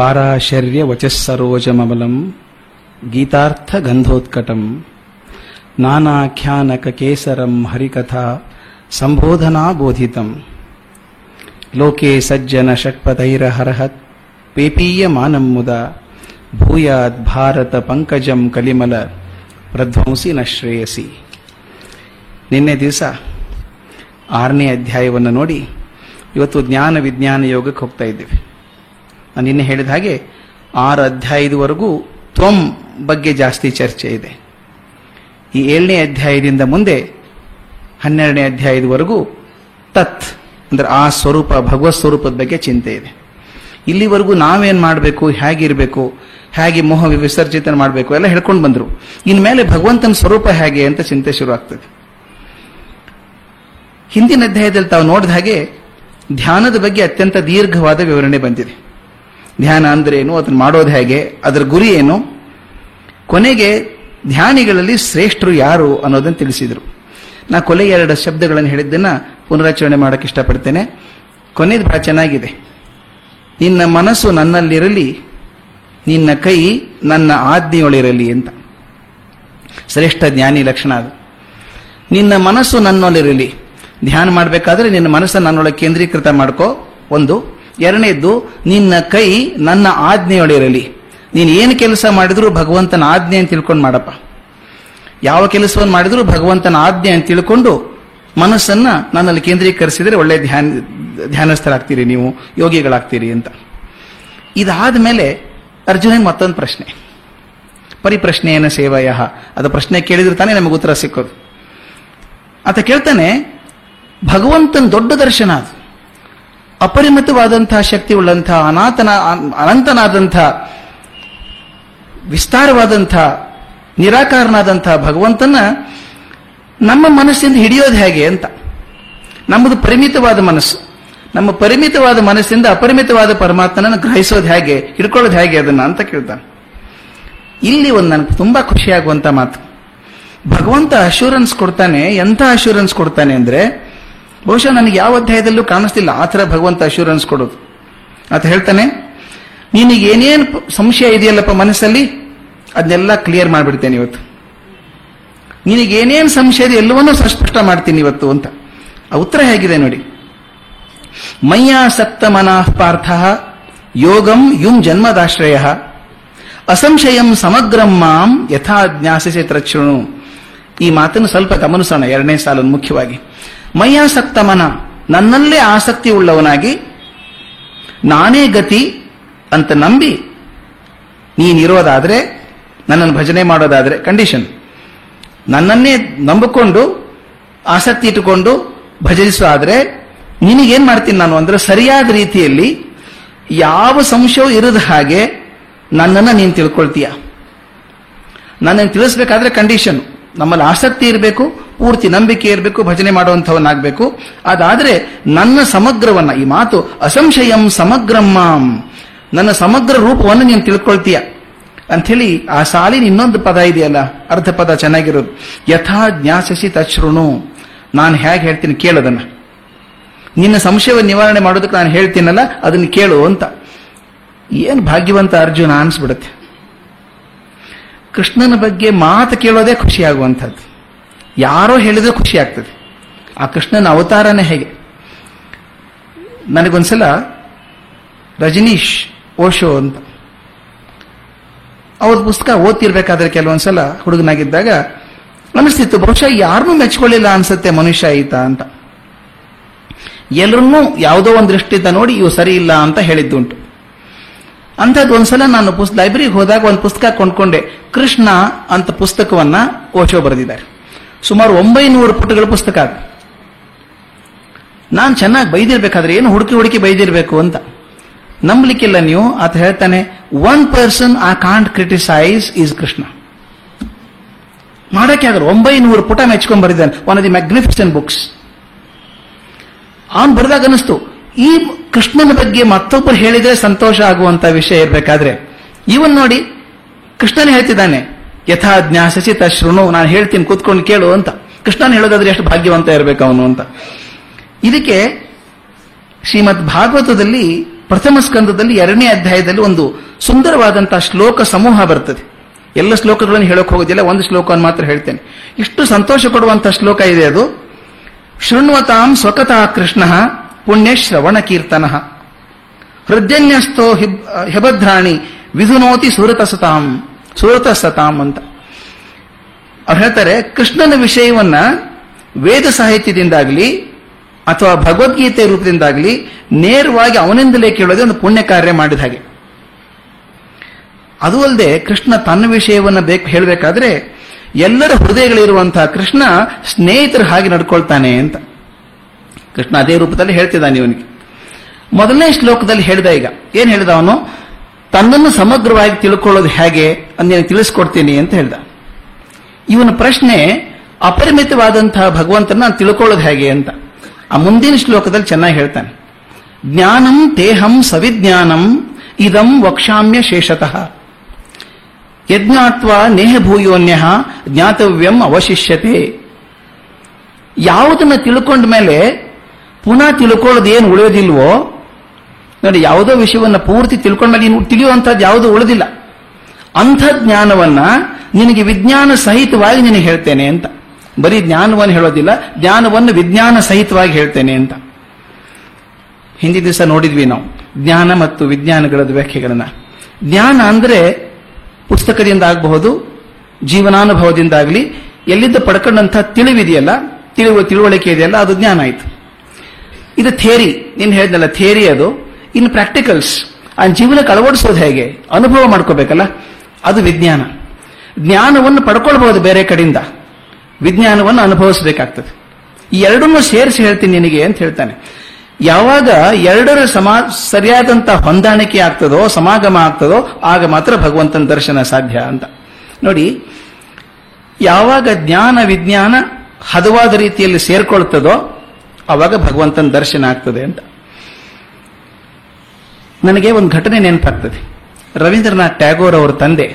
ಪಾರಾಶರ್ಯ ವಚಸ್ಸರೋಜಮಲಂ ಗೀತಾರ್ಥ ಗಂಧೋತ್ಕಟಂ, ನಾನಾಖ್ಯಾನಕ ಕೇಸರಂ ಹರಿಕಥಾ ಸಂಬೋಧನಾ ಬೋಧಿತಂ. ಲೋಕೆ ಸಜ್ಜನ ಷಟ್ಪಥೈರಹರಹತ್ ಪೇಪೀಯಮಾನಂ ಮುದ ಭೂಯಾತ್ ಭಾರತ ಪಂಕಜಂ ಕಲಿಮಲ, ಪ್ರಧ್ವಂಸಿ ನ ಶ್ರೇಯಸಿ ನಿನ್ನೆ ದಿವಸ ಆರನೇ ಅಧ್ಯಾಯವನ್ನು ನೋಡಿ, ಇವತ್ತು ಜ್ಞಾನ ವಿಜ್ಞಾನ ಯೋಗಕ್ಕೆ ಹೋಗ್ತಾ ಇದ್ದೇವೆ. ನಾನು ನಿನ್ನೆ ಹೇಳಿದ ಹಾಗೆ ಆರು ಅಧ್ಯಾಯದವರೆಗೂ ತ್ವಂ ಬಗ್ಗೆ ಜಾಸ್ತಿ ಚರ್ಚೆ ಇದೆ. ಈ ಏಳನೇ ಅಧ್ಯಾಯದಿಂದ ಮುಂದೆ ಹನ್ನೆರಡನೇ ಅಧ್ಯಾಯದವರೆಗೂ ತತ್, ಅಂದ್ರೆ ಆ ಸ್ವರೂಪ, ಭಗವತ್ ಸ್ವರೂಪದ ಬಗ್ಗೆ ಚಿಂತೆ ಇದೆ. ಇಲ್ಲಿವರೆಗೂ ನಾವೇನು ಮಾಡಬೇಕು, ಹೇಗಿರಬೇಕು, ಹೇಗೆ ಮೋಹ ವಿಸರ್ಜಿತನ ಮಾಡಬೇಕು ಎಲ್ಲ ಹೇಳ್ಕೊಂಡು ಬಂದರು. ಇನ್ಮೇಲೆ ಭಗವಂತನ ಸ್ವರೂಪ ಹೇಗೆ ಅಂತ ಚಿಂತೆ ಶುರು ಆಗ್ತದೆ. ಹಿಂದಿನ ಅಧ್ಯಾಯದಲ್ಲಿ ತಾವು ನೋಡಿದ ಹಾಗೆ ಧ್ಯಾನದ ಬಗ್ಗೆ ಅತ್ಯಂತ ದೀರ್ಘವಾದ ವಿವರಣೆ ಬಂದಿದೆ. ಧ್ಯಾನ ಅಂದ್ರೆ ಏನು, ಅದನ್ನು ಮಾಡೋದು ಹೇಗೆ, ಅದರ ಗುರಿ ಏನು? ಕೊನೆಗೆ ಧ್ಯಾನಿಗಳಲ್ಲಿ ಶ್ರೇಷ್ಠರು ಯಾರು ಅನ್ನೋದನ್ನು ತಿಳಿಸಿದರು. ನಾ ಕೊಲೆ ಎರಡು ಶಬ್ದಗಳನ್ನು ಹೇಳಿದ್ದನ್ನ ಪುನರಾಚರಣೆ ಮಾಡಕ್ಕೆ ಇಷ್ಟಪಡ್ತೇನೆ. ಕೊನೆಯದು ಬಹಳ ಚೆನ್ನಾಗಿದೆ. ನಿನ್ನ ಮನಸ್ಸು ನನ್ನಲ್ಲಿರಲಿ, ನಿನ್ನ ಕೈ ನನ್ನ ಆಜ್ಞೆಯೊಳಿರಲಿ ಅಂತ. ಶ್ರೇಷ್ಠ ಜ್ಞಾನಿ ಲಕ್ಷಣ ಅದು. ನಿನ್ನ ಮನಸ್ಸು ನನ್ನೊಳಿರಲಿ. ಧ್ಯಾನ ಮಾಡಬೇಕಾದ್ರೆ ನಿನ್ನ ಮನಸ್ಸನ್ನು ನನ್ನೊಳಗೆ ಕೇಂದ್ರೀಕೃತ ಮಾಡ್ಕೋ. ಒಂದು. ಎರಡನೇದ್ದು, ನಿನ್ನ ಕೈ ನನ್ನ ಆಜ್ಞೆಯೊಡೆಯರಲಿ ನೀನು ಏನು ಕೆಲಸ ಮಾಡಿದರೂ ಭಗವಂತನ ಆಜ್ಞೆ ಅಂತ ತಿಳ್ಕೊಂಡು ಮಾಡಪ್ಪ. ಯಾವ ಕೆಲಸವನ್ನು ಮಾಡಿದರೂ ಭಗವಂತನ ಆಜ್ಞೆ ಅಂತ ತಿಳ್ಕೊಂಡು ಮನಸ್ಸನ್ನ ನನ್ನಲ್ಲಿ ಕೇಂದ್ರೀಕರಿಸಿದರೆ ಒಳ್ಳೆ ಧ್ಯಾನ, ಧ್ಯಾನಸ್ಥರಾಗ್ತೀರಿ ನೀವು, ಯೋಗಿಗಳಾಗ್ತೀರಿ ಅಂತ. ಇದಾದ ಮೇಲೆ ಅರ್ಜುನನ್ ಮತ್ತೊಂದು ಪ್ರಶ್ನೆ. ಪರಿಪ್ರಶ್ನೆಯನ್ನ ಸೇವಯ. ಅದು ಪ್ರಶ್ನೆ ಕೇಳಿದ್ರೆ ತಾನೇ ನಮಗೆ ಉತ್ತರ ಸಿಕ್ಕೋದು. ಆತ ಕೇಳ್ತಾನೆ, ಭಗವಂತನ ದೊಡ್ಡ ದರ್ಶನ ಅದು. ಅಪರಿಮಿತವಾದಂತಹ ಶಕ್ತಿ ಉಳ್ಳಂತಹ ಅನಾಥನ ಅನಂತನಾದಂಥ, ವಿಸ್ತಾರವಾದಂಥ, ನಿರಾಕಾರನಾದಂಥ ಭಗವಂತನ ನಮ್ಮ ಮನಸ್ಸಿಂದ ಹಿಡಿಯೋದು ಹೇಗೆ ಅಂತ. ನಮ್ಮದು ಪರಿಮಿತವಾದ ಮನಸ್ಸು. ನಮ್ಮ ಪರಿಮಿತವಾದ ಮನಸ್ಸಿಂದ ಅಪರಿಮಿತವಾದ ಪರಮಾತ್ಮನನ್ನು ಗ್ರಹಿಸೋದು ಹೇಗೆ, ಹಿಡ್ಕೊಳ್ಳೋದು ಹೇಗೆ ಅದನ್ನು ಅಂತ ಕೇಳ್ತಾನೆ. ಇಲ್ಲಿ ಒಂದು ನನಗೆ ತುಂಬಾ ಖುಷಿಯಾಗುವಂತ ಮಾತು. ಭಗವಂತ ಅಶ್ಯೂರೆನ್ಸ್ ಕೊಡ್ತಾನೆ, ಎಂಥ ಅಶ್ಯೂರೆನ್ಸ್ ಕೊಡ್ತಾನೆ ಅಂದ್ರೆ ಬಹುಶಃ ನನಗೆ ಯಾವ ಅಧ್ಯಾಯದಲ್ಲೂ ಕಾಣಿಸ್ತಿಲ್ಲ. ಆ ಥರ ಭಗವಂತ ಅಶ್ಯೂರೆನ್ಸ್ ಕೊಡೋದು. ಅಂತ ಹೇಳ್ತಾನೆ, ನಿನಗೆ ಏನೇನು ಸಂಶಯ ಇದೆಯಲ್ಲಪ್ಪ ಮನಸ್ಸಲ್ಲಿ? ಅದನ್ನೆಲ್ಲ ಕ್ಲಿಯರ್ ಮಾಡಿಬಿಡ್ತೇನೆ ಇವತ್ತು. ನಿನಗೆ ಏನೇನು ಸಂಶಯ ಇದೆ, ಎಲ್ಲವನ್ನೂ ಸ್ಪಷ್ಟ ಮಾಡ್ತೀನಿ ಇವತ್ತು ಅಂತ. ಆ ಉತ್ತರ ಹೇಗಿದೆ ನೋಡಿ. ಮಯ್ಯಾಸಕ್ತ ಮನಃ ಪಾರ್ಥ, ಯೋಗಂ ಯುಂ ಜನ್ಮದಾಶ್ರಯ, ಅಸಂಶಯಂ ಸಮಗ್ರಂ ಮಾಂ ಯಥಾ ಜ್ಞಾಸಿಸಿ ತ್ರಕ್ಷಣು ಈ ಮಾತನ್ನು ಸ್ವಲ್ಪ ಗಮನಿಸೋಣ, ಎರಡನೇ ಸಾಲನ್ನು ಮುಖ್ಯವಾಗಿ. ಮಯ್ಯಾಸಕ್ತ ಮನ ನನ್ನಲ್ಲೇ ಆಸಕ್ತಿ ಉಳ್ಳವನಾಗಿ ನಾನೇ ಗತಿ ಅಂತ ನಂಬಿ ನೀನಿರೋದಾದ್ರೆ ನನ್ನನ್ನು ಭಜನೆ ಮಾಡೋದಾದ್ರೆ ಕಂಡೀಷನ್ ನನ್ನನ್ನೇ ನಂಬಿಕೊಂಡು, ಆಸಕ್ತಿ ಇಟ್ಟುಕೊಂಡು ಭಜಿಸೋದಾದ್ರೆ ನಿನಗೇನು ಮಾಡ್ತೀನಿ ನಾನು ಅಂದ್ರೆ ಸರಿಯಾದ ರೀತಿಯಲ್ಲಿ ಯಾವ ಸಂಶಯ ಇರದ ಹಾಗೆ ನನ್ನನ್ನು ನೀನು ತಿಳ್ಕೊಳ್ತೀಯ. ನನ್ನನ್ನು ತಿಳಿಸ್ಬೇಕಾದ್ರೆ ಕಂಡೀಷನ್ ನಮ್ಮಲ್ಲಿ ಆಸಕ್ತಿ ಇರಬೇಕು ಪೂರ್ತಿ ನಂಬಿಕೆ ಇರಬೇಕು, ಭಜನೆ ಮಾಡುವಂಥವನ್ನಾಗಬೇಕು ಅದಾದರೆ ನನ್ನ ಸಮಗ್ರವನ್ನ, ಈ ಮಾತು, ಅಸಂಶಯಂ ಸಮಗ್ರಮ್ಮ. ನನ್ನ ಸಮಗ್ರ ರೂಪವನ್ನು ನೀನು ತಿಳ್ಕೊಳ್ತೀಯ. ಅಂಥೇಳಿ ಆ ಸಾಲಿನ ಇನ್ನೊಂದು ಪದ ಇದೆಯಲ್ಲ ಅರ್ಧ ಪದ ಚೆನ್ನಾಗಿರೋದು. ಯಥಾ ಜ್ಞಾಸಸಿ ತಶ್ರುಣು ನಾನು ಹೇಗೆ ಹೇಳ್ತೀನಿ ಕೇಳೋದನ್ನ ನಿನ್ನ ಸಂಶಯವನ್ನು ನಿವಾರಣೆ ಮಾಡೋದಕ್ಕೆ ನಾನು ಹೇಳ್ತೀನಲ್ಲ, ಅದನ್ನು ಕೇಳು ಅಂತ. ಏನು ಭಾಗ್ಯವಂತ ಅರ್ಜುನ ಅನ್ಸ್ಬಿಡುತ್ತೆ. ಕೃಷ್ಣನ ಬಗ್ಗೆ ಮಾತು ಕೇಳೋದೇ ಖುಷಿಯಾಗುವಂಥದ್ದು. ಯಾರೋ ಹೇಳಿದ್ರೆ ಖುಷಿ ಆಗ್ತದೆ. ಆ ಕೃಷ್ಣನ ಅವತಾರನೇ ಹೇಗೆ? ನನಗೊಂದ್ಸಲ ರಜನೀಶ್ ಓಶೋ ಅಂತ. ಅವ್ರ ಪುಸ್ತಕ ಓದ್ತಿರ್ಬೇಕಾದ್ರೆ ಕೆಲವೊಂದ್ಸಲ ಹುಡುಗನಾಗಿದ್ದಾಗ ಅನಿಸ್ತಿತ್ತು ಬಹುಶಃ ಯಾರನ್ನೂ ಮೆಚ್ಕೊಳ್ಳಿಲ್ಲ ಅನ್ಸುತ್ತೆ ಮನುಷ್ಯ ಈತ ಅಂತ. ಎಲ್ಲರನ್ನೂ ಯಾವುದೋ ಒಂದು ದೃಷ್ಟಿಯಿಂದ ನೋಡಿ ಇವು ಸರಿ ಇಲ್ಲ ಅಂತ ಹೇಳಿದ್ದುಂಟು. ಅಂಥದ್ದು ಒಂದ್ಸಲ ನಾನು ಲೈಬ್ರರಿಗೆ ಹೋದಾಗ ಒಂದು ಪುಸ್ತಕ ಕೊಂಡ್ಕೊಂಡೆ, ಕೃಷ್ಣ ಅಂತ ಪುಸ್ತಕವನ್ನ ಓಶೋ ಬರೆದಿದ್ದಾರೆ. ಸುಮಾರು ಒಂಬೈನೂರು ಪುಟಗಳ ಪುಸ್ತಕ ಅದು. ನಾನು ಚೆನ್ನಾಗಿ ಬೈದಿರ್ಬೇಕಾದ್ರೆ ಏನು ಹುಡುಕಿ ಹುಡುಕಿ ಬೈದಿರಬೇಕು ಅಂತ. ನಂಬಲಿಕ್ಕಿಲ್ಲ ನೀವು, ಆತ ಹೇಳ್ತಾನೆ ಒನ್ ಪರ್ಸನ್ ಆ ಕಾಂಟ್ ಕ್ರಿಟಿಸೈಸ್ ಈಸ್ ಕೃಷ್ಣ ಮಾಡಕ್ಕೆ ಆಗಲ್ಲ, ಒಂಬೈನೂರು ಪುಟ ಮೆಚ್ಕೊಂಡ್ ಬರೆದಿದ್ದಾನೆ one of the magnificent books ಅವನು ಬರೆದಾಗ ಅನಿಸ್ತು ಈ ಕೃಷ್ಣನ ಬಗ್ಗೆ ಮತ್ತೊಬ್ಬರು ಹೇಳಿದ್ರೆ ಸಂತೋಷ ಆಗುವಂತ ವಿಷಯ ಇರಬೇಕಾದ್ರೆ, ಇವನ್ ನೋಡಿ ಕೃಷ್ಣನೇ ಹೇಳ್ತಿದ್ದಾನೆ ಯಥಾ ಜ್ಞಾಸಿಸಿ ತಶ್ರುಣು, ನಾನು ಹೇಳ್ತೀನಿ, ಕೂತ್ಕೊಂಡು ಕೇಳು ಅಂತ. ಕೃಷ್ಣನ್ ಹೇಳೋದಾದ್ರೆ ಎಷ್ಟು ಭಾಗ್ಯವಂತ ಇರಬೇಕು ಅವನು ಅಂತ. ಇದಕ್ಕೆ ಶ್ರೀಮದ್ ಭಾಗವತದಲ್ಲಿ ಪ್ರಥಮ ಸ್ಕಂದದಲ್ಲಿ ಎರಡನೇ ಅಧ್ಯಾಯದಲ್ಲಿ ಒಂದು ಸುಂದರವಾದಂತಹ ಶ್ಲೋಕ ಸಮೂಹ ಬರ್ತದೆ. ಎಲ್ಲ ಶ್ಲೋಕಗಳನ್ನು ಹೇಳೋಕೆ ಹೋಗೋದಿಲ್ಲ, ಒಂದು ಶ್ಲೋಕವನ್ನು ಮಾತ್ರ ಹೇಳ್ತೇನೆ. ಇಷ್ಟು ಸಂತೋಷ ಕೊಡುವಂತಹ ಶ್ಲೋಕ ಇದೆ ಅದು. ಶೃಣ್ವತಾಂ ಸ್ವಕತಃ ಕೃಷ್ಣ ಪುಣ್ಯ ಶ್ರವಣ ಕೀರ್ತನ. ಹೃದಯನ್ಯಸ್ಥೋ ಹಿಬ್- ಹೆಬದ್ರಾಣಿ ವಿಧುನೋತಿ ಸುರತಸತಾಂ. ಸುರತಸತಾಂ ಅಂತ. ಅವ್ರು ಹೇಳ್ತಾರೆ, ಕೃಷ್ಣನ ವಿಷಯವನ್ನ ವೇದ ಸಾಹಿತ್ಯದಿಂದಾಗಲಿ ಅಥವಾ ಭಗವದ್ಗೀತೆ ರೂಪದಿಂದಾಗಲಿ ನೇರವಾಗಿ ಅವನಿಂದಲೇ ಕೇಳೋದೇ ಒಂದು ಪುಣ್ಯ ಕಾರ್ಯ ಮಾಡಿದ ಹಾಗೆ. ಅದು ಅಲ್ಲದೆ ಕೃಷ್ಣ ತನ್ನ ವಿಷಯವನ್ನ ಬೇಕು, ಹೇಳಬೇಕಾದ್ರೆ ಎಲ್ಲರ ಹೃದಯಗಳಿರುವಂತಹ ಕೃಷ್ಣ ಸ್ನೇಹಿತರ ಹಾಗೆ ನಡ್ಕೊಳ್ತಾನೆ ಅಂತ. ಕೃಷ್ಣ ಅದೇ ರೂಪದಲ್ಲಿ ಹೇಳ್ತಿದ್ದಾನೆ ಇವನಿಗೆ. ಮೊದಲನೇ ಶ್ಲೋಕದಲ್ಲಿ ಹೇಳಿದ ಈಗ. ಏನ್ ಹೇಳಿದ ಅವನು? ತನ್ನನ್ನು ಸಮಗ್ರವಾಗಿ ತಿಳ್ಕೊಳ್ಳೋದು ಹೇಗೆ ಅಂತ ನೀನು ತಿಳಿಸ್ಕೊಡ್ತೀನಿ ಅಂತ ಹೇಳ್ದ. ಇವನ ಪ್ರಶ್ನೆ ಅಪರಿಮಿತವಾದಂತಹ ಭಗವಂತನ ನಾನು ತಿಳ್ಕೊಳ್ಳೋದು ಹೇಗೆ ಅಂತ. ಆ ಮುಂದಿನ ಶ್ಲೋಕದಲ್ಲಿ ಚೆನ್ನಾಗಿ ಹೇಳ್ತಾನೆ. ಜ್ಞಾನಂ ತೇಹಂ ಸವಿಜ್ಞಾನಂ ಇದಂ ವಕ್ಷಾಮ್ಯ ಶೇಷತಃ. ಯಜ್ಞಾತ್ವ ನೇಹ ಭೂಯೋನ್ಯ ಜ್ಞಾತವ್ಯಂ ಅವಶಿಷ್ಯತೆ. ಯಾವುದನ್ನು ತಿಳ್ಕೊಂಡ ಮೇಲೆ ಪುನಃ ಏನು ಉಳಿಯೋದಿಲ್ವೋ ನೋಡಿ, ಯಾವುದೋ ವಿಷಯವನ್ನ ಪೂರ್ತಿ ತಿಳ್ಕೊಂಡ್ಮೇಲೆ ನೀನು ತಿಳಿಯುವಂಥದ್ದು ಯಾವುದೂ ಉಳಿದಿಲ್ಲ. ಅಂಥ ಜ್ಞಾನವನ್ನ ನಿನಗೆ ವಿಜ್ಞಾನ ಸಹಿತವಾಗಿ ನಿನಗೆ ಹೇಳ್ತೇನೆ ಅಂತ. ಬರೀ ಜ್ಞಾನವನ್ನು ಹೇಳೋದಿಲ್ಲ, ಜ್ಞಾನವನ್ನು ವಿಜ್ಞಾನ ಸಹಿತವಾಗಿ ಹೇಳ್ತೇನೆ ಅಂತ. ಹಿಂದಿನ ದಿವಸ ನೋಡಿದ್ವಿ ನಾವು, ಜ್ಞಾನ ಮತ್ತು ವಿಜ್ಞಾನಗಳ ವ್ಯಾಖ್ಯೆಗಳನ್ನ ಜ್ಞಾನ ಅಂದ್ರೆ ಪುಸ್ತಕದಿಂದ ಆಗಬಹುದು ಜೀವನಾನುಭವದಿಂದಾಗಲಿ ಎಲ್ಲಿದ್ದ ಪಡ್ಕೊಂಡಂಥ ತಿಳಿವಿದೆಯಲ್ಲ, ತಿಳುವ, ತಿಳುವಳಿಕೆ ಇದೆಯಲ್ಲ, ಅದು ಜ್ಞಾನ ಆಯ್ತು. ಇದು ಥೇರಿ, ನೀನು ಹೇಳಿದ್ನಲ್ಲ, ಥೇರಿ ಅದು. ಇನ್ನು ಪ್ರಾಕ್ಟಿಕಲ್ಸ್ ಆ ಜೀವನಕ್ಕೆ ಅಳವಡಿಸೋದು ಹೇಗೆ? ಅನುಭವ ಮಾಡ್ಕೋಬೇಕಲ್ಲ? ಅದು ವಿಜ್ಞಾನ. ಜ್ಞಾನವನ್ನು ಪಡ್ಕೊಳ್ಬಹುದು ಬೇರೆ ಕಡೆಯಿಂದ. ವಿಜ್ಞಾನವನ್ನು ಅನುಭವಿಸಬೇಕಾಗ್ತದೆ. ಈ ಎರಡನ್ನೂ ಸೇರಿಸಿ ಹೇಳ್ತೀನಿ ನಿನಗೆ ಅಂತ ಹೇಳ್ತಾನೆ. ಯಾವಾಗ ಎರಡರ ಸಮಾ, ಸರಿಯಾದಂತ ಹೊಂದಾಣಿಕೆ ಆಗ್ತದೋ, ಸಮಾಗಮ ಆಗ್ತದೋ, ಆಗ ಮಾತ್ರ ಭಗವಂತನ ದರ್ಶನ ಸಾಧ್ಯ ಅಂತ. ನೋಡಿ, ಯಾವಾಗ ಜ್ಞಾನ ವಿಜ್ಞಾನ ಹದವಾದ ರೀತಿಯಲ್ಲಿ ಸೇರ್ಕೊಳ್ತದೋ, ಅವಾಗ ಭಗವಂತನ ದರ್ಶನ ಆಗ್ತದೆ ಅಂತ. ನನಗೆ ಒಂದು ಘಟನೆ ನೆನಪಾಗ್ತದೆ. ರವೀಂದ್ರನಾಥ್ ಟ್ಯಾಗೋರ್ ಅವರ ತಂದೆ,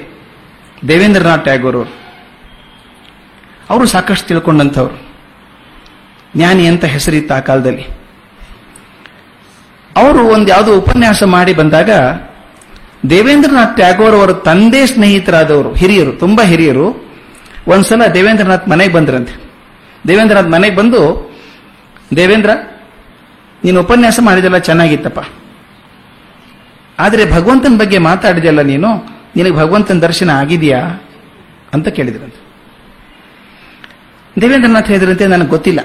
ದೇವೇಂದ್ರನಾಥ್ ಟ್ಯಾಗೋರ್ ಅವರು. ಅವರು ಸಾಕಷ್ಟು ತಿಳ್ಕೊಂಡಂಥವ್ರು. ಜ್ಞಾನಿ ಅಂತ ಹೆಸರಿತ್ತು ಆ ಕಾಲದಲ್ಲಿ. ಅವರು ಒಂದು ಯಾವುದೋ ಉಪನ್ಯಾಸ ಮಾಡಿ ಬಂದಾಗ ದೇವೇಂದ್ರನಾಥ್ ಟ್ಯಾಗೋರ್ ಅವರ ತಂದೆ ಸ್ನೇಹಿತರಾದವರು, ಹಿರಿಯರು, ತುಂಬಾ ಹಿರಿಯರು, ಒಂದ್ಸಲ ದೇವೇಂದ್ರನಾಥ್ ಮನೆಗೆ ಬಂದ್ರಂತೆ. ದೇವೇಂದ್ರನಾಥ್ ಮನೆಗೆ ಬಂದು, ದೇವೇಂದ್ರ, ನೀನು ಉಪನ್ಯಾಸ ಮಾಡಿದೆಲ್ಲ ಚೆನ್ನಾಗಿತ್ತಪ್ಪ. ಆದರೆ ಭಗವಂತನ ಬಗ್ಗೆ ಮಾತಾಡಿದೆಯಲ್ಲ ನೀನು? ನಿನಗೆ ಭಗವಂತನ ದರ್ಶನ ಆಗಿದೆಯಾ? ಅಂತ ಕೇಳಿದ್ರಂತೆ. ದೇವೇಂದ್ರನಾಥ್ ಹೇಳಿದ್ರಂತೆ, ನನಗೆ ಗೊತ್ತಿಲ್ಲ.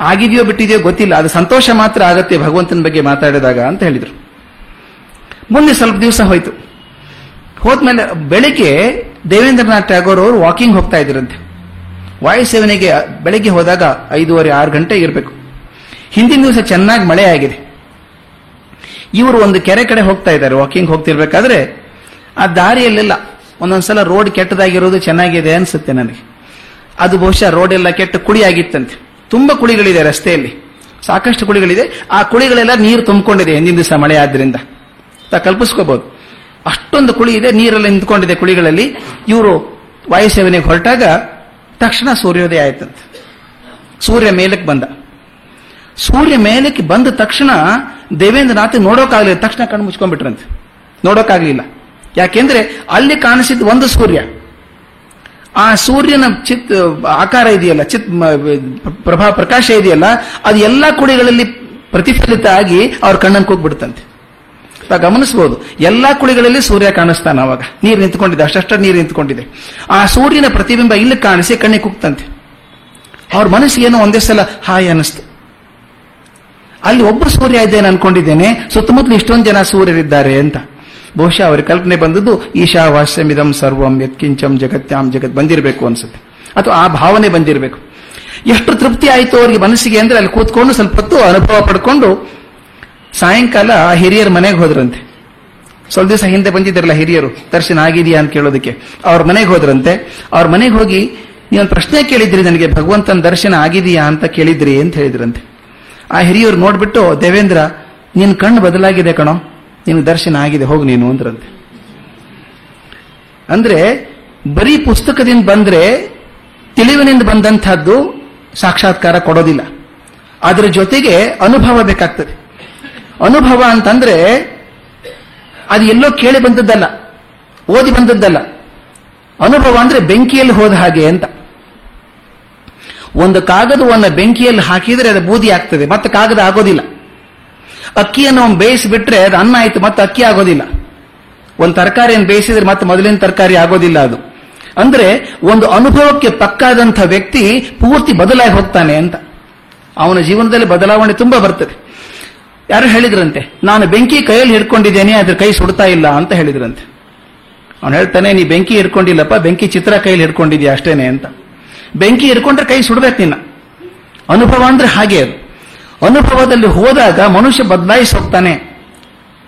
ಆಗಿದೆಯೋ ಬಿಟ್ಟಿದೆಯೋ ಗೊತ್ತಿಲ್ಲ. ಅದು ಸಂತೋಷ ಮಾತ್ರ ಆಗತ್ತೆ ಭಗವಂತನ ಬಗ್ಗೆ ಮಾತಾಡಿದಾಗ ಅಂತ ಹೇಳಿದರು. ಮುಂದೆ ಸ್ವಲ್ಪ ದಿವಸ ಹೋಯ್ತು. ಹೋದ್ಮೇಲೆ ಬೆಳಿಗ್ಗೆ ದೇವೇಂದ್ರನಾಥ್ ಟ್ಯಾಗೋರ್ ಅವರು ವಾಕಿಂಗ್ ಹೋಗ್ತಾ ಇದ್ರಂತೆ. ವಾಯು ಸೇವನೆಗೆ ಬೆಳಿಗ್ಗೆ ಹೋದಾಗ ಐದೂವರೆ ಆರು ಗಂಟೆ ಇರಬೇಕು. ಹಿಂದಿನ ದಿವಸ ಚೆನ್ನಾಗಿ ಮಳೆ ಆಗಿದೆ. ಇವರು ಒಂದು ಕೆರೆ ಕಡೆ ಹೋಗ್ತಾ ಇದ್ದಾರೆ ವಾಕಿಂಗ್ ಹೋಗ್ತಿರ್ಬೇಕಾದ್ರೆ, ಆ ದಾರಿಯಲ್ಲೆಲ್ಲ ಒಂದೊಂದ್ಸಲ ರೋಡ್ ಕೆಟ್ಟದಾಗಿರೋದು ಚೆನ್ನಾಗಿದೆ ಅನ್ಸುತ್ತೆ ನನಗೆ. ಅದು ಬಹುಶಃ ರೋಡ್ ಎಲ್ಲ ಕೆಟ್ಟ ಕುಳಿ ಆಗಿತ್ತಂತೆ. ತುಂಬಾ ಕುಳಿಗಳಿದೆ ರಸ್ತೆಯಲ್ಲಿ. ಸಾಕಷ್ಟು ಕುಳಿಗಳಿದೆ. ಆ ಕುಳಿಗಳೆಲ್ಲ ನೀರು ತುಂಬಿಕೊಂಡಿದೆ ಹಿಂದಿನ ದಿವಸ ಮಳೆ ಆದ್ರಿಂದ. ತಾ ಕಲ್ಪಿಸ್ಕೋಬಹುದು ಅಷ್ಟೊಂದು ಕುಳಿ ಇದೆ, ನೀರೆಲ್ಲ ನಿಂತ್ಕೊಂಡಿದೆ ಕುಳಿಗಳಲ್ಲಿ. ಇವರು ವಾಯುಸೇವನೆಗೆ ಹೊರಟಾಗ ತಕ್ಷಣ ಸೂರ್ಯೋದಯ ಆಯ್ತಂತೆ. ಸೂರ್ಯ ಮೇಲಕ್ಕೆ ಬಂದ. ಸೂರ್ಯ ಮೇಲಕ್ಕೆ ಬಂದ ತಕ್ಷಣ ದೇವೇಂದ್ರನಾಥ್ ನೋಡೋಕ್ಕಾಗಲಿಲ್ಲ ತಕ್ಷಣ ಕಣ್ಣು ಮುಚ್ಕೊಂಡ್ಬಿಟ್ರಂತೆ. ನೋಡೋಕ್ಕಾಗ್ಲಿಲ್ಲ ಯಾಕೆಂದ್ರೆ ಅಲ್ಲಿ ಕಾಣಿಸಿದ್ದು ಒಂದು ಸೂರ್ಯ. ಆ ಸೂರ್ಯನ ಚಿತ್, ಆಕಾರ ಇದೆಯಲ್ಲ, ಚಿತ್ ಪ್ರಭಾ ಪ್ರಕಾಶ ಇದೆಯಲ್ಲ, ಅದು ಎಲ್ಲ ಕುಳಿಗಳಲ್ಲಿ ಪ್ರತಿಫಲಿತ ಆಗಿ ಅವ್ರ ಕಣ್ಣನ್ನು ಕೂಗ್ಬಿಡ್ತಂತೆ. ಗಮನಿಸಬಹುದು ಎಲ್ಲಾ ಕುಳಿಗಳಲ್ಲಿ ಸೂರ್ಯ ಕಾಣಿಸ್ತಾನ ಅವಾಗ. ನೀರು ನಿಂತ್ಕೊಂಡಿದೆ ಅಷ್ಟಷ್ಟ ನೀರು ನಿಂತ್ಕೊಂಡಿದೆ. ಆ ಸೂರ್ಯನ ಪ್ರತಿಬಿಂಬ ಇಲ್ಲಿ ಕಾಣಿಸಿ ಕಣ್ಣಿಗೆ ಕುಗ್ತಂತೆ. ಅವ್ರ ಮನಸ್ಸಿಗೆ ಏನೋ ಒಂದೇ ಸಲ ಹಾಯ್ ಅನಿಸ್ತು ಅಲ್ಲಿ ಒಬ್ಬ ಸೂರ್ಯ ಇದ್ದೇನೆ ಅನ್ಕೊಂಡಿದ್ದೇನೆ. ಸುತ್ತಮುತ್ತಲು ಇಷ್ಟೊಂದು ಜನ ಸೂರ್ಯರಿದ್ದಾರೆ ಅಂತ. ಬಹುಶಃ ಅವರ ಕಲ್ಪನೆ ಬಂದದ್ದು ಈಶಾ ವಾಸ್ಯಮಿದಂ ಸರ್ವಂ ಯತ್ಕಿಂಚಂ ಜಗತ್ಯಾಂ ಜಗತ್ ಬಂದಿರಬೇಕು ಅನ್ಸುತ್ತೆ. ಅಥವಾ ಆ ಭಾವನೆ ಬಂದಿರಬೇಕು. ಎಷ್ಟು ತೃಪ್ತಿ ಆಯಿತು ಅವರಿಗೆ ಮನಸ್ಸಿಗೆ ಅಂದ್ರೆ ಅಲ್ಲಿ ಕೂತ್ಕೊಂಡು ಸ್ವಲ್ಪ ಹೊತ್ತು ಅನುಭವ ಪಡ್ಕೊಂಡು ಸಾಯಂಕಾಲ ಆ ಹಿರಿಯರ ಮನೆಗೆ ಹೋದ್ರಂತೆ. ಸ್ವಲ್ಪ ದಿವಸ ಹಿಂದೆ ಬಂದಿದ್ರಲ್ಲ ಹಿರಿಯರು, ದರ್ಶನ ಆಗಿದೆಯಾ? ಅಂತ ಕೇಳೋದಕ್ಕೆ. ಅವ್ರ ಮನೆಗೆ ಹೋದ್ರಂತೆ. ಅವ್ರ ಮನೆಗೆ ಹೋಗಿ, ನೀವೊಂದು ಪ್ರಶ್ನೆ ಕೇಳಿದ್ರಿ ನನಗೆ, ಭಗವಂತನ ದರ್ಶನ ಆಗಿದೆಯಾ? ಅಂತ ಕೇಳಿದ್ರಿ ಅಂತ ಹೇಳಿದ್ರಂತೆ. ಆ ಹಿರಿಯರು ನೋಡ್ಬಿಟ್ಟು, ದೇವೇಂದ್ರ ನಿನ್ನ ಕಣ್ಣು ಬದಲಾಗಿದೆ ಕಣೋ. ನಿನ್ ದರ್ಶನ ಆಗಿದೆ, ಹೋಗು ನೀನು, ಅಂದ್ರಂತೆ. ಅಂದ್ರೆ, ಬರೀ ಪುಸ್ತಕದಿಂದ ಬಂದ್ರೆ, ತಿಳಿವಿನಿಂದ ಬಂದಂತಹದ್ದು ಸಾಕ್ಷಾತ್ಕಾರ ಕೊಡೋದಿಲ್ಲ. ಅದರ ಜೊತೆಗೆ ಅನುಭವ ಬೇಕಾಗ್ತದೆ. ಅನುಭವ ಅಂತಂದ್ರೆ, ಅದು ಎಲ್ಲೋ ಕೇಳಿ ಬಂದದ್ದಲ್ಲ, ಓದಿ ಬಂದದ್ದಲ್ಲ. ಅನುಭವ ಅಂದ್ರೆ ಬೆಂಕಿಯಲ್ಲಿ ಹೋದ ಹಾಗೆ ಅಂತ. ಒಂದು ಕಾಗದವನ್ನು ಬೆಂಕಿಯಲ್ಲಿ ಹಾಕಿದರೆ ಅದು ಬೂದಿ ಆಗ್ತದೆ, ಮತ್ತೆ ಕಾಗದ ಆಗೋದಿಲ್ಲ. ಅಕ್ಕಿಯನ್ನು ಅವ್ನು ಬೇಯಿಸಿಬಿಟ್ರೆ ಅದು ಅನ್ನ ಆಯ್ತು, ಮತ್ತೆ ಅಕ್ಕಿ ಆಗೋದಿಲ್ಲ. ಒಂದು ತರಕಾರಿಯನ್ನು ಬೇಯಿಸಿದ್ರೆ ಮತ್ತೆ ಮೊದಲಿನ ತರಕಾರಿ ಆಗೋದಿಲ್ಲ ಅದು. ಅಂದ್ರೆ ಒಂದು ಅನುಭವಕ್ಕೆ ತಕ್ಕಾದಂಥ ವ್ಯಕ್ತಿ ಪೂರ್ತಿ ಬದಲಾಗಿ ಹೋಗ್ತಾನೆ ಅಂತ. ಅವನ ಜೀವನದಲ್ಲಿ ಬದಲಾವಣೆ ತುಂಬಾ ಬರ್ತದೆ. ಯಾರು ಹೇಳಿದ್ರಂತೆ? ನಾನು ಬೆಂಕಿ ಕೈಯಲ್ಲಿ ಹಿಡ್ಕೊಂಡಿದ್ದೇನೆ, ಅದ್ರ ಕೈ ಸುಡ್ತಾ ಇಲ್ಲ ಅಂತ ಹೇಳಿದ್ರಂತೆ. ಅವನು ಹೇಳ್ತಾನೆ, ನೀ ಬೆಂಕಿ ಹಿಡ್ಕೊಂಡಿಲ್ಲಪ್ಪ, ಬೆಂಕಿ ಚಿತ್ರ ಕೈಯಲ್ಲಿ ಹಿಡ್ಕೊಂಡಿದ್ಯಾ ಅಷ್ಟೇನೆ ಅಂತ. ಬೆಂಕಿ ಹಿಡ್ಕೊಂಡ್ರೆ ಕೈ ಸುಡಬೇಕು ನಿನ್ನ ಅನುಭವ ಅಂದ್ರೆ ಹಾಗೆ ಅದು. ಅನುಭವದಲ್ಲಿ ಹೋದಾಗ ಮನುಷ್ಯ ಬದಲಾಯಿಸಿ ಹೋಗ್ತಾನೆ.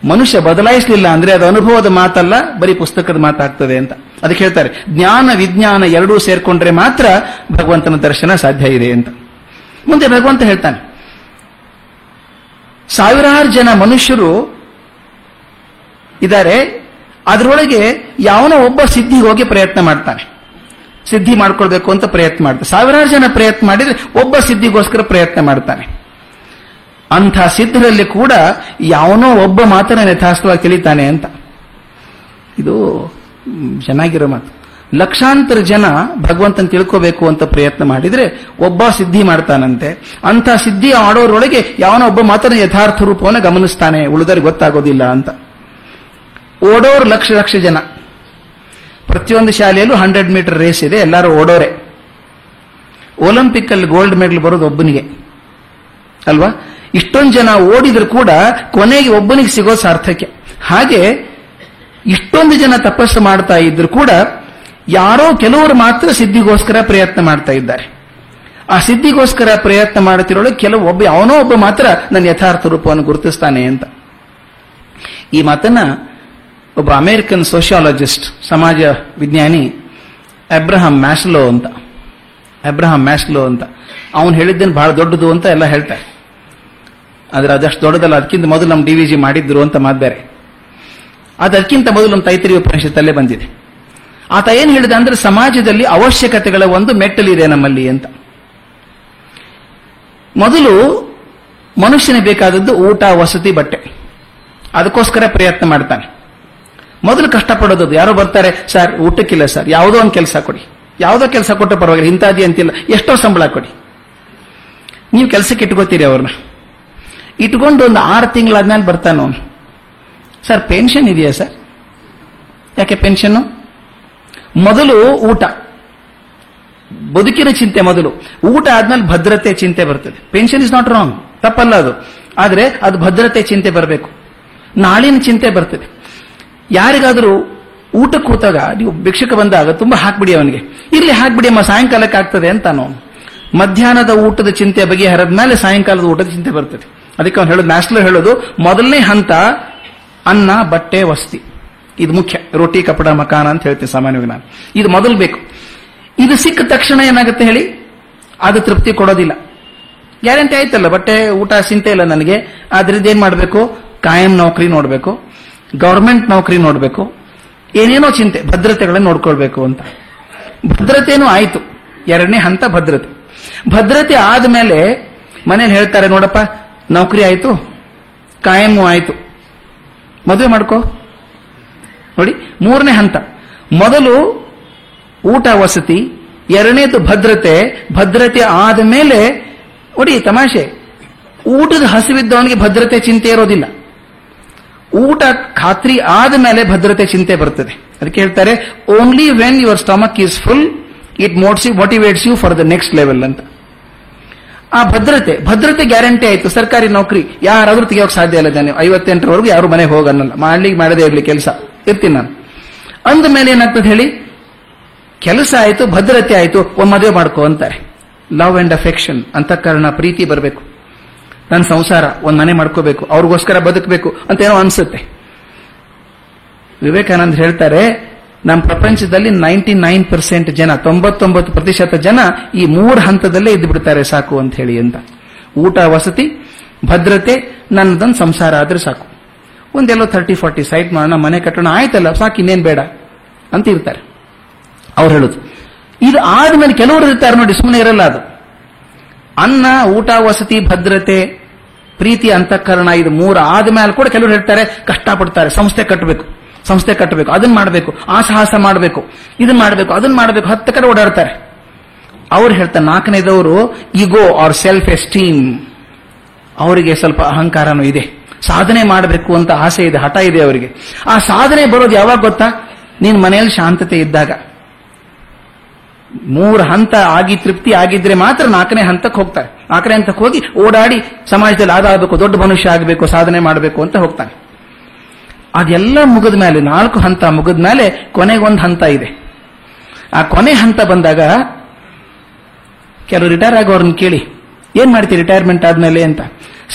ಮನುಷ್ಯ ಬದಲಾಯಿಸಲಿಲ್ಲ ಅಂದ್ರೆ ಅದು ಅನುಭವದ ಮಾತಲ್ಲ, ಬರೀ ಪುಸ್ತಕದ ಮಾತಾಗ್ತದೆ ಅಂತ. ಅದಕ್ಕೆ ಹೇಳ್ತಾರೆ, ಜ್ಞಾನ ವಿಜ್ಞಾನ ಎರಡೂ ಸೇರ್ಕೊಂಡ್ರೆ ಮಾತ್ರ ಭಗವಂತನ ದರ್ಶನ ಸಾಧ್ಯ ಇದೆ ಅಂತ. ಮುಂದೆ ಭಗವಂತ ಹೇಳ್ತಾನೆ, ಸಾವಿರಾರು ಜನ ಮನುಷ್ಯರು ಇದ್ದಾರೆ, ಅದರೊಳಗೆ ಯಾವನೋ ಒಬ್ಬ ಸಿದ್ಧಿಗೆ ಹೋಗಿ ಪ್ರಯತ್ನ ಮಾಡ್ತಾನೆ. ಸಿದ್ಧಿ ಮಾಡ್ಕೊಳ್ಬೇಕು ಅಂತ ಪ್ರಯತ್ನ ಮಾಡ್ತಾರೆ. ಸಾವಿರಾರು ಜನ ಪ್ರಯತ್ನ ಮಾಡಿದ್ರೆ ಒಬ್ಬ ಸಿದ್ಧಿಗೋಸ್ಕರ ಪ್ರಯತ್ನ ಮಾಡ್ತಾನೆ. ಅಂಥ ಸಿದ್ಧರಲ್ಲಿ ಕೂಡ ಯಾವನೋ ಒಬ್ಬ ಮಾತ್ರ ಯಥಾಸ್ಥವಾಗಿ ತಿಳಿತಾನೆ ಅಂತ. ಇದು ಚೆನ್ನಾಗಿರೋ ಮಾತು. ಲಕ್ಷಾಂತರ ಜನ ಭಗವಂತನ ತಿಳ್ಕೋಬೇಕು ಅಂತ ಪ್ರಯತ್ನ ಮಾಡಿದ್ರೆ ಒಬ್ಬ ಸಿದ್ಧಿ ಮಾಡ್ತಾನಂತೆ. ಅಂಥ ಸಿದ್ಧಿ ಆಡೋರೊಳಗೆ ಯಾವನೋ ಒಬ್ಬ ಮಾತ್ರ ಯಥಾರ್ಥ ರೂಪವನ್ನು ಗಮನಿಸ್ತಾನೆ. ಉಳಿದರಿಗೆ ಗೊತ್ತಾಗೋದಿಲ್ಲ ಅಂತ. ಓಡೋರು ಲಕ್ಷ ಲಕ್ಷ ಜನ. ಪ್ರತಿಯೊಂದು ಶಾಲೆಯಲ್ಲೂ ಹಂಡ್ರೆಡ್ ಮೀಟರ್ ರೇಸ್ ಇದೆ, ಎಲ್ಲರೂ ಓಡೋರೆ. ಒಲಿಂಪಿಕ್ ಅಲ್ಲಿ ಗೋಲ್ಡ್ ಮೆಡಲ್ ಬರೋದು ಒಬ್ಬನಿಗೆ. ಅಲ್ವಾ? ಇಷ್ಟೊಂದು ಜನ ಓಡಿದ್ರು ಕೂಡ ಕೊನೆಗೆ ಒಬ್ಬನಿಗೆ ಸಿಗೋ ಸಾರ್ಥಕ್ಯ. ಹಾಗೆ ಇಷ್ಟೊಂದು ಜನ ತಪಸ್ಸು ಮಾಡ್ತಾ ಇದ್ರು ಕೂಡ ಯಾರೋ ಕೆಲವರು ಮಾತ್ರ ಸಿದ್ಧಿಗೋಸ್ಕರ ಪ್ರಯತ್ನ ಮಾಡ್ತಾ ಇದ್ದಾರೆ. ಆ ಸಿದ್ಧಿಗೋಸ್ಕರ ಪ್ರಯತ್ನ ಮಾಡುತ್ತಿರೋಳು ಕೆಲವು ಒಬ್ಬ, ಅವನೋ ಒಬ್ಬ ಮಾತ್ರ ನನ್ನ ಯಥಾರ್ಥ ರೂಪವನ್ನು ಗುರುತಿಸ್ತಾನೆ ಅಂತ. ಈ ಮಾತನ್ನ ಒಬ್ಬ ಅಮೇರಿಕನ್ ಸೋಷಿಯಾಲಜಿಸ್ಟ್, ಸಮಾಜ ವಿಜ್ಞಾನಿ, ಅಬ್ರಹಾಂ ಮ್ಯಾಸ್ಲೋ ಅಂತ. ಅಬ್ರಹಾಂ ಮ್ಯಾಸ್ಲೋ ಅಂತ. ಅವನು ಹೇಳಿದ್ದೇನು ಬಹಳ ದೊಡ್ಡದು ಅಂತ ಎಲ್ಲ ಹೇಳ್ತಾರೆ. ಆದ್ರೆ ಅದಷ್ಟು ದೊಡ್ಡದಲ್ಲ, ಅದಕ್ಕಿಂತ ಮೊದಲು ನಮ್ಮ ಡಿ ವಿ ಜಿ ಮಾಡಿದ್ರು ಅಂತ ಮಾತಾರೆ ಅದಕ್ಕಿಂತ ಮೊದಲು ನಮ್ಮ ತೈತರಿ ಉಪನಿಷತ್ತಲ್ಲೇ ಬಂದಿದೆ. ಆತ ಏನು ಹೇಳಿದೆ ಅಂದ್ರೆ, ಸಮಾಜದಲ್ಲಿ ಅವಶ್ಯಕತೆಗಳ ಒಂದು ಮೆಟ್ಟಲಿದೆ ನಮ್ಮಲ್ಲಿ ಅಂತ. ಮೊದಲು ಮನುಷ್ಯನಿಗೆ ಬೇಕಾದದ್ದು ಊಟ, ವಸತಿ, ಬಟ್ಟೆ. ಅದಕ್ಕೋಸ್ಕರ ಪ್ರಯತ್ನ ಮಾಡ್ತಾನೆ. ಮೊದಲು ಕಷ್ಟಪಡೋದು. ಯಾರೋ ಬರ್ತಾರೆ, ಸರ್, ಊಟಕ್ಕಿಲ್ಲ ಸರ್, ಯಾವುದೋ ಒಂದು ಕೆಲಸ ಕೊಡಿ. ಯಾವುದೋ ಕೆಲಸ ಕೊಟ್ಟು ಪರವಾಗಿಲ್ಲ, ಇಂಥದ್ದೇ ಅಂತಿಲ್ಲ. ಎಷ್ಟೋ ಸಂಬಳ ಕೊಡಿ. ನೀವು ಕೆಲಸಕ್ಕೆ ಇಟ್ಕೋತೀರಿ ಅವ್ರನ್ನ. ಇಟ್ಕೊಂಡು ಒಂದು ಆರು ತಿಂಗಳಾದ್ಮೇಲೆ ಬರ್ತಾನೆ ಸರ್, ಪೆನ್ಷನ್ ಇದೆಯಾ ಸರ್? ಯಾಕೆ ಪೆನ್ಷನ್ನು? ಮೊದಲು ಊಟ. ಬದುಕಿನ ಚಿಂತೆ ಮೊದಲು. ಊಟ ಆದ್ಮೇಲೆ ಭದ್ರತೆ ಚಿಂತೆ ಬರ್ತದೆ. Pension is not wrong. ತಪ್ಪಲ್ಲ ಅದು. ಆದರೆ ಅದು ಭದ್ರತೆ ಚಿಂತೆ ಬರಬೇಕು. ನಾಳಿನ ಚಿಂತೆ ಬರ್ತದೆ. ಯಾರಿಗಾದರೂ ಊಟ ಕೂತಾಗ ನೀವು ಭಿಕ್ಷಕ ಬಂದಾಗ ತುಂಬಾ ಹಾಕ್ಬಿಡಿ ಅವನಿಗೆ. ಇಲ್ಲಿ ಹಾಕ್ಬಿಡಿ ಅಮ್ಮ, ಸಾಯಂಕಾಲಕ್ಕೆ ಆಗ್ತದೆ ಅಂತ ಅವನು. ಮಧ್ಯಾಹ್ನದ ಊಟದ ಚಿಂತೆ ಬಗೆಹರದ ಮೇಲೆ ಸಾಯಂಕಾಲದ ಊಟದ ಚಿಂತೆ ಬರ್ತದೆ. ಅದಕ್ಕೆ ಅವ್ನು ಹೇಳೋದು ನ್ಯಾಷನಲ್ ಹೇಳೋದು, ಮೊದಲನೇ ಹಂತ ಅನ್ನ, ಬಟ್ಟೆ, ವಸ್ತಿ. ಇದು ಮುಖ್ಯ. ರೋಟಿ ಕಪಡ ಮಕಾನ ಅಂತ ಹೇಳ್ತೀನಿ ಸಾಮಾನ್ಯವಾಗಿ ನಾನು. ಇದು ಮೊದಲು ಬೇಕು. ಇದು ಸಿಕ್ಕ ತಕ್ಷಣ ಏನಾಗುತ್ತೆ ಹೇಳಿ? ಅದು ತೃಪ್ತಿ ಕೊಡೋದಿಲ್ಲ. ಗ್ಯಾರಂಟಿ ಆಯ್ತಲ್ಲ, ಬಟ್ಟೆ, ಊಟ, ಚಿಂತೆ ಇಲ್ಲ ನನಗೆ. ಆದ್ರಿಂದ ಏನ್ ಮಾಡಬೇಕು? ಕಾಯಂ ನೌಕರಿ ನೋಡಬೇಕು. ಗವರ್ಮೆಂಟ್ ನೌಕರಿ ನೋಡಬೇಕು, ಏನೇನೋ ಚಿಂತೆ, ಭದ್ರತೆಗಳನ್ನ ನೋಡ್ಕೊಳ್ಬೇಕು ಅಂತ. ಭದ್ರತೆನೂ ಆಯ್ತು. ಎರಡನೇ ಹಂತ ಭದ್ರತೆ. ಭದ್ರತೆ ಆದ್ಮೇಲೆ ಮನೇಲಿ ಹೇಳ್ತಾರೆ, ನೋಡಪ್ಪ, ನೌಕರಿ ಆಯ್ತು ಕಾಯಂ ಆಯ್ತು. ಮದುವೆ ಮಾಡ್ಕೋ. ನೋಡಿ, ಮೂರನೇ ಹಂತ. ಮೊದಲು ಊಟ, ವಸತಿ, ಎರಡನೇದು ಭದ್ರತೆ. ಭದ್ರತೆ ಆದ ಮೇಲೆ ನೋಡಿ ತಮಾಷೆ. ಊಟದ ಹಸಿವಿದ್ದವನಿಗೆ ಭದ್ರತೆ ಚಿಂತೆ ಇರೋದಿಲ್ಲ. ಊಟ ಖಾತ್ರಿ ಆದ ಮೇಲೆ ಭದ್ರತೆ ಚಿಂತೆ ಬರ್ತದೆ. ಅದಕ್ಕೆ ಹೇಳ್ತಾರೆ only when your stomach is full it ಮೋಟ್ಸ್ you motivates you for the next level ಅಂತ. ಆ ಭದ್ರತೆ ಭದ್ರತೆ ಗ್ಯಾರಂಟಿ ಆಯ್ತು. ಸರ್ಕಾರಿ ನೌಕರಿ, ಯಾರಾದ್ರೂ ತೆಗಿಯೋಕೆ ಸಾಧ್ಯ ಇಲ್ಲ ನಾನು ಐವತ್ತೆಂಟರವರೆಗೂ ಯಾರು ಮನೆಗೆ ಹೋಗನ್ನಲ್ಲ. ಮಾಡ್ಲಿಕ್ಕೆ ಮಾಡದೇ ಇರಲಿ, ಕೆಲಸ. ಇರ್ತೀನಿ ನಾನು. ಅಂದ ಮೇಲೆ ಏನಾಗ್ತದೆ ಹೇಳಿ? ಕೆಲಸ ಆಯಿತು, ಭದ್ರತೆ ಆಯಿತು ಮದುವೆ ಮಾಡ್ಕೋ ಅಂತಾರೆ. ಲವ್ ಅಂಡ್ ಅಫೆಕ್ಷನ್ ಅಂತಃಕರಣ ಪ್ರೀತಿ ಬರಬೇಕು. ನನ್ನ ಸಂಸಾರ ಒಂದು ಮನೆ ಮಾಡ್ಕೋಬೇಕು, ಅವ್ರಿಗೋಸ್ಕರ ಬದುಕಬೇಕು ಅಂತ ಏನೋ ಅನ್ಸುತ್ತೆ. ವಿವೇಕಾನಂದ್ ಹೇಳ್ತಾರೆ ನಮ್ಮ ಪ್ರಪಂಚದಲ್ಲಿ ನೈಂಟಿ ನೈನ್ ಪರ್ಸೆಂಟ್ ಜನ, ತೊಂಬತ್ತೊಂಬತ್ತು ಪ್ರತಿಶತ ಜನ ಈ ಮೂರು ಹಂತದಲ್ಲೇ ಇದ್ದು ಬಿಡ್ತಾರೆ ಸಾಕು ಅಂತ ಹೇಳಿ ಅಂತ. ಊಟ, ವಸತಿ, ಭದ್ರತೆ, ನನ್ನದೊಂದು ಸಂಸಾರ ಆದ್ರೆ ಸಾಕು. ಒಂದೆಲ್ಲೋ ಥರ್ಟಿ ಫಾರ್ಟಿ ಸೈಟ್ ಮಾಡೋಣ, ಮನೆ ಕಟ್ಟೋಣ, ಆಯ್ತಲ್ಲ, ಸಾಕು, ಇನ್ನೇನ್ ಬೇಡ ಅಂತ ಇರ್ತಾರೆ. ಅವ್ರು ಹೇಳುದು. ಇದು ಆದ್ಮೇಲೆ ಕೆಲವರು ಇರ್ತಾರೆ ನೋಡಿ ಸುಮ್ಮನೆ ಇರಲ್ಲ ಅದು. ಅನ್ನ, ಊಟ, ವಸತಿ, ಭದ್ರತೆ ಪ್ರೀತಿ, ಅಂತಃಕರಣ ಇದು ಮೂರ ಆದ್ಮೇಲೆ ಕೂಡ ಕೆಲವರು ಹೇಳ್ತಾರೆ, ಕಷ್ಟಪಡ್ತಾರೆ. ಸಂಸ್ಥೆ ಕಟ್ಟಬೇಕು ಸಂಸ್ಥೆ ಕಟ್ಟಬೇಕು ಅದನ್ನ ಮಾಡಬೇಕು. ಆ ಮಾಡಬೇಕು. ಇದನ್ನ ಮಾಡಬೇಕು. ಅದನ್ನ ಮಾಡಬೇಕು. ಹತ್ತು ಕಡೆ ಓಡಾಡ್ತಾರೆ. ಅವ್ರು ಹೇಳ್ತಾರೆ, ನಾಲ್ಕನೇದವರು ಈಗೋ ಅವ್ರ ಸೆಲ್ಫ್ ಎಸ್ಟೀಮ್ ಅವರಿಗೆ ಸ್ವಲ್ಪ ಅಹಂಕಾರನೂ ಇದೆ. ಸಾಧನೆ ಮಾಡಬೇಕು ಅಂತ ಆಸೆ ಇದೆ, ಹಠ ಇದೆ ಅವರಿಗೆ. ಆ ಸಾಧನೆ ಬರೋದು ಯಾವಾಗ ಗೊತ್ತಾ? ನೀನ್ ಮನೆಯಲ್ಲಿ ಶಾಂತತೆ ಇದ್ದಾಗ. ಮೂರು ಹಂತ ಆಗಿ ತೃಪ್ತಿ ಆಗಿದ್ರೆ ಮಾತ್ರ ನಾಲ್ಕನೇ ಹಂತಕ್ಕೆ ಹೋಗ್ತಾರೆ. ನಾಲ್ಕನೇ ಹಂತಕ್ಕೆ ಹೋಗಿ ಓಡಾಡಿ ಸಮಾಜದಲ್ಲಿ ಅದಾಗಬೇಕು ದೊಡ್ಡ ಮನುಷ್ಯ ಆಗಬೇಕು, ಸಾಧನೆ ಮಾಡಬೇಕು ಅಂತ ಹೋಗ್ತಾನೆ. ಅದೆಲ್ಲ ಮುಗಿದ ಮೇಲೆ, ನಾಲ್ಕು ಹಂತ ಮುಗಿದ ಮೇಲೆ ಕೊನೆಗೊಂದು ಹಂತ ಇದೆ. ಆ ಕೊನೆ ಹಂತ ಬಂದಾಗ ಕೆಲವು ರಿಟೈರ್ ಆಗೋರನ್ನ ಕೇಳಿ, ಏನ್ ಮಾಡ್ತೀವಿ ರಿಟೈರ್ಮೆಂಟ್ ಆದ್ಮೇಲೆ ಅಂತ?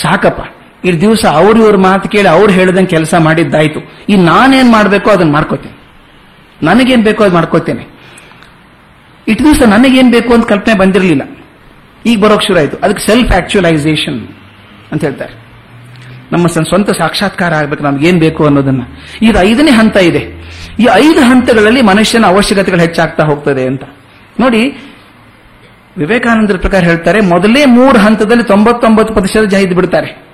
ಸಾಕಪ್ಪ, ಈ ದಿವಸ ಅವ್ರ ಇವ್ರ ಮಾತು ಕೇಳಿ ಅವ್ರು ಹೇಳ್ದಂಗೆ ಕೆಲಸ ಮಾಡಿದ್ದಾಯ್ತು. ಈ ನಾನೇನ್ ಮಾಡಬೇಕೋ ಅದನ್ನ ಮಾಡ್ಕೋತೀನಿ. ನನಗೇನ್ ಬೇಕೋ ಅದು ಮಾಡ್ಕೋತೇನೆ. ಇಷ್ಟು ದಿವಸ ನನಗೇನು ಬೇಕು ಅಂತ ಕಲ್ಪನೆ ಬಂದಿರಲಿಲ್ಲ. ಈಗ ಬರೋಕ್ ಶುರು ಆಯಿತು. ಅದಕ್ಕೆ ಸೆಲ್ಫ್ ಆಕ್ಚುಲೈಸೇಷನ್ ಅಂತ ಹೇಳ್ತಾರೆ. ನಮ್ಮ ಸ್ವ- ಸ್ವಂತ ಸಾಕ್ಷಾತ್ಕಾರ ಆಗ್ಬೇಕು ನಮ್ಗೆ ಏನ್ ಬೇಕು ಅನ್ನೋದನ್ನ. ಈಗ ಐದನೇ ಹಂತ ಇದೆ. ಈ ಐದು ಹಂತಗಳಲ್ಲಿ ಮನುಷ್ಯನ ಅವಶ್ಯಕತೆಗಳು ಹೆಚ್ಚಾಗ್ತಾ ಹೋಗ್ತದೆ ಅಂತ. ನೋಡಿ, ವಿವೇಕಾನಂದರ ಪ್ರಕಾರ ಹೇಳ್ತಾರೆ, ಮೊದಲೇ ಮೂರು ಹಂತದಲ್ಲಿ ತೊಂಬತ್ತೊಂಬತ್ತು ಪ್ರತಿಶತ ಜನ ಬಿಡ್ತಾರೆ.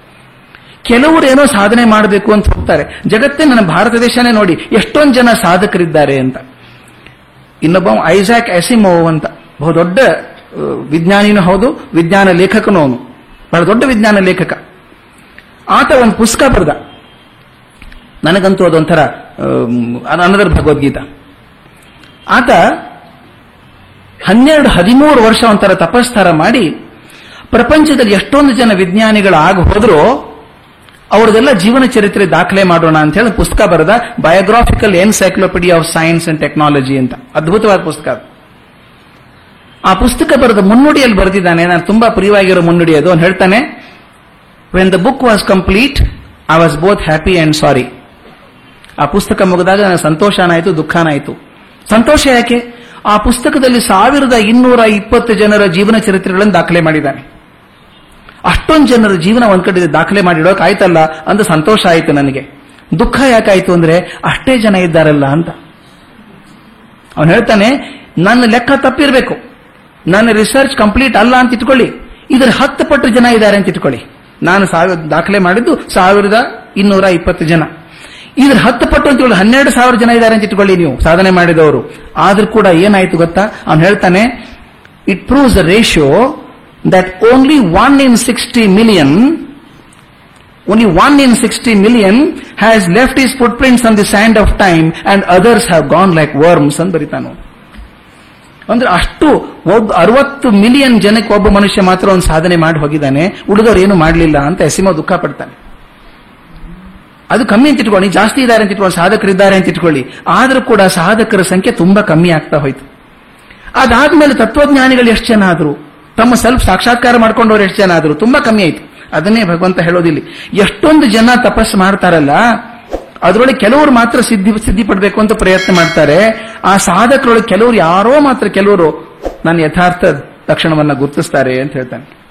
ಕೆಲವರು ಏನೋ ಸಾಧನೆ ಮಾಡಬೇಕು ಅಂತ ಹೋಗ್ತಾರೆ. ಜಗತ್ತೇ ನನ್ನ ಭಾರತ ದೇಶನೇ ನೋಡಿ, ಎಷ್ಟೊಂದು ಜನ ಸಾಧಕರಿದ್ದಾರೆ ಅಂತ. ಇನ್ನೊಬ್ಬ ಐಸಾಕ್ ಎಸಿಮೋವ್ ಅಂತ ಬಹುದೊಡ್ಡ ವಿಜ್ಞಾನಿನೂ ಹೌದು, ವಿಜ್ಞಾನ ಲೇಖಕನೂ ಅವನು. ಬಹಳ ದೊಡ್ಡ ವಿಜ್ಞಾನ ಲೇಖಕ. ಆತ ಒಂದು ಪುಸ್ತಕ ಬರೆದ. ನನಗಂತೂ ಅದೊಂಥರ ಅನದರ್ ಭಗವದ್ಗೀತಾ. ಆತ ಹನ್ನೆರಡು, ಹದಿಮೂರು ವರ್ಷ ಒಂಥರ ತಪಸ್ತಾರ ಮಾಡಿ ಪ್ರಪಂಚದಲ್ಲಿ ಎಷ್ಟೊಂದು ಜನ ವಿಜ್ಞಾನಿಗಳು ಆಗ ಹೋದ್ರು ಅವ್ರದೆಲ್ಲ ಜೀವನ ಚರಿತ್ರೆ ದಾಖಲೆ ಮಾಡೋಣ ಅಂತ ಹೇಳಿ ಪುಸ್ತಕ ಬರೆದ biographical encyclopedia of science and technology ಅಂತ. ಅದ್ಭುತವಾದ ಪುಸ್ತಕ ಆ ಪುಸ್ತಕ ಬರೆದ ಮುನ್ನುಡಿಯಲ್ಲಿ ಬರೆದಿದ್ದಾನೆ, ನಾನು ತುಂಬಾ ಪ್ರಿಯವಾಗಿರೋ ಮುನ್ನುಡಿ ಅದು. ಅವ್ನು ಹೇಳ್ತಾನೆ when the book was complete I was both happy and sorry ಆ ಪುಸ್ತಕ ಮುಗಿದಾಗ ನನಗೆ ಸಂತೋಷನಾಯಿತು ದುಃಖನಾಯಿತು ಸಂತೋಷ ಯಾಕೆ? ಆ ಪುಸ್ತಕದಲ್ಲಿ ಸಾವಿರದ ಇನ್ನೂರ ಇಪ್ಪತ್ತು ಜನರ ಜೀವನ ಚರಿತ್ರೆಗಳನ್ನು ದಾಖಲೆ ಮಾಡಿದ್ದಾನೆ. ಅಷ್ಟೊಂದು ಜನರ ಜೀವನ ಒಂದ್ ಕಡೆ ದಾಖಲೆ ಮಾಡಿಡೋಕೆ ಆಯ್ತಲ್ಲ ಅಂತ ಸಂತೋಷ ಆಯಿತು ನನಗೆ. ದುಃಖ ಯಾಕಾಯ್ತು ಅಂದ್ರೆ ಅಷ್ಟೇ ಜನ ಇದ್ದಾರಲ್ಲ ಅಂತ. ಅವನು ಹೇಳ್ತಾನೆ, ನನ್ನ ಲೆಕ್ಕ ತಪ್ಪಿರಬೇಕು. ನನ್ನ ರಿಸರ್ಚ್ ಕಂಪ್ಲೀಟ್ ಅಲ್ಲ ಅಂತ ಇಟ್ಕೊಳ್ಳಿ. ಇದರ ಹತ್ತು ಪಟ್ಟು ಜನ ಇದ್ದಾರೆ ಅಂತ ಇಟ್ಕೊಳ್ಳಿ. ನಾನು ಸಾವಿರ ದಾಖಲೆ ಮಾಡಿದ್ದು ಸಾವಿರದ ಇನ್ನೂರ ಇಪ್ಪತ್ತು ಜನ. ಇದ್ರ ಹತ್ತು ಪಟ್ಟು ಅಂತ ಹೇಳಿ ಹನ್ನೆರಡು ಸಾವಿರ ಜನ ಇದ್ದಾರೆ ಅಂತ ಇಟ್ಕೊಳ್ಳಿ ನೀವು, ಸಾಧನೆ ಮಾಡಿದವರು. ಆದ್ರೂ ಕೂಡ ಏನಾಯ್ತು ಗೊತ್ತಾ? ಅವನು ಹೇಳ್ತಾನೆ it proves the ratio that only one in sixty million Only 1 in 60 million has left his footprints on the sand of time and others have gone like worms ಅಂತ ಬರಿತಾನು ಅಂದ್ರೆ ಅಷ್ಟು ಒಬ್ಬ ಅರವತ್ತು ಮಿಲಿಯನ್ ಜನಕ್ಕೆ ಒಬ್ಬ ಮನುಷ್ಯ ಮಾತ್ರ ಒಂದು ಸಾಧನೆ ಮಾಡಿ ಹೋಗಿದ್ದಾನೆ, ಉಳಿದವರು ಏನು ಮಾಡಲಿಲ್ಲ ಅಂತ ಎಸಿಮೋ ದುಃಖ ಪಡ್ತಾನೆ. ಅದು ಕಮ್ಮಿ ಅಂತ ಇಟ್ಕೊಳ್ಳಿ, ಜಾಸ್ತಿ ಇದ್ದಾರೆ ಅಂತ ಇಟ್ಕೊಳ್ಳಿ, ಸಾಧಕರಿದ್ದಾರೆ ಅಂತ ಇಟ್ಕೊಳ್ಳಿ, ಆದರೂ ಕೂಡ ಸಾಧಕರ ಸಂಖ್ಯೆ ತುಂಬಾ ಕಮ್ಮಿ ಆಗ್ತಾ ಹೋಯ್ತು. ಅದಾದ್ಮೇಲೆ ತತ್ವಜ್ಞಾನಿಗಳು ಎಷ್ಟು ಜನ ಆದ್ರು? ತಮ್ಮ ಸ್ವಲ್ಪ ಸಾಕ್ಷಾತ್ಕಾರ ಮಾಡ್ಕೊಂಡವ್ರು ಎಷ್ಟು ಜನ ಆದರೂ ತುಂಬಾ ಕಮ್ಮಿ ಆಯ್ತು. ಅದನ್ನೇ ಭಗವಂತ ಹೇಳೋದಿಲ್ಲ. ಎಷ್ಟೊಂದು ಜನ ತಪಸ್ಸು ಮಾಡ್ತಾರಲ್ಲ, ಅದರೊಳಗೆ ಕೆಲವರು ಮಾತ್ರ ಸಿದ್ಧಿ ಸಿದ್ಧಿ ಪಡಬೇಕು ಅಂತ ಪ್ರಯತ್ನ ಮಾಡ್ತಾರೆ. ಆ ಸಾಧಕರೊಳಗೆ ಕೆಲವರು ಯಾರೋ ಮಾತ್ರ ಕೆಲವರು ನನ್ನ ಯಥಾರ್ಥ ಲಕ್ಷಣವನ್ನ ಗುರುತಿಸ್ತಾರೆ ಅಂತ ಹೇಳ್ತಾನೆ.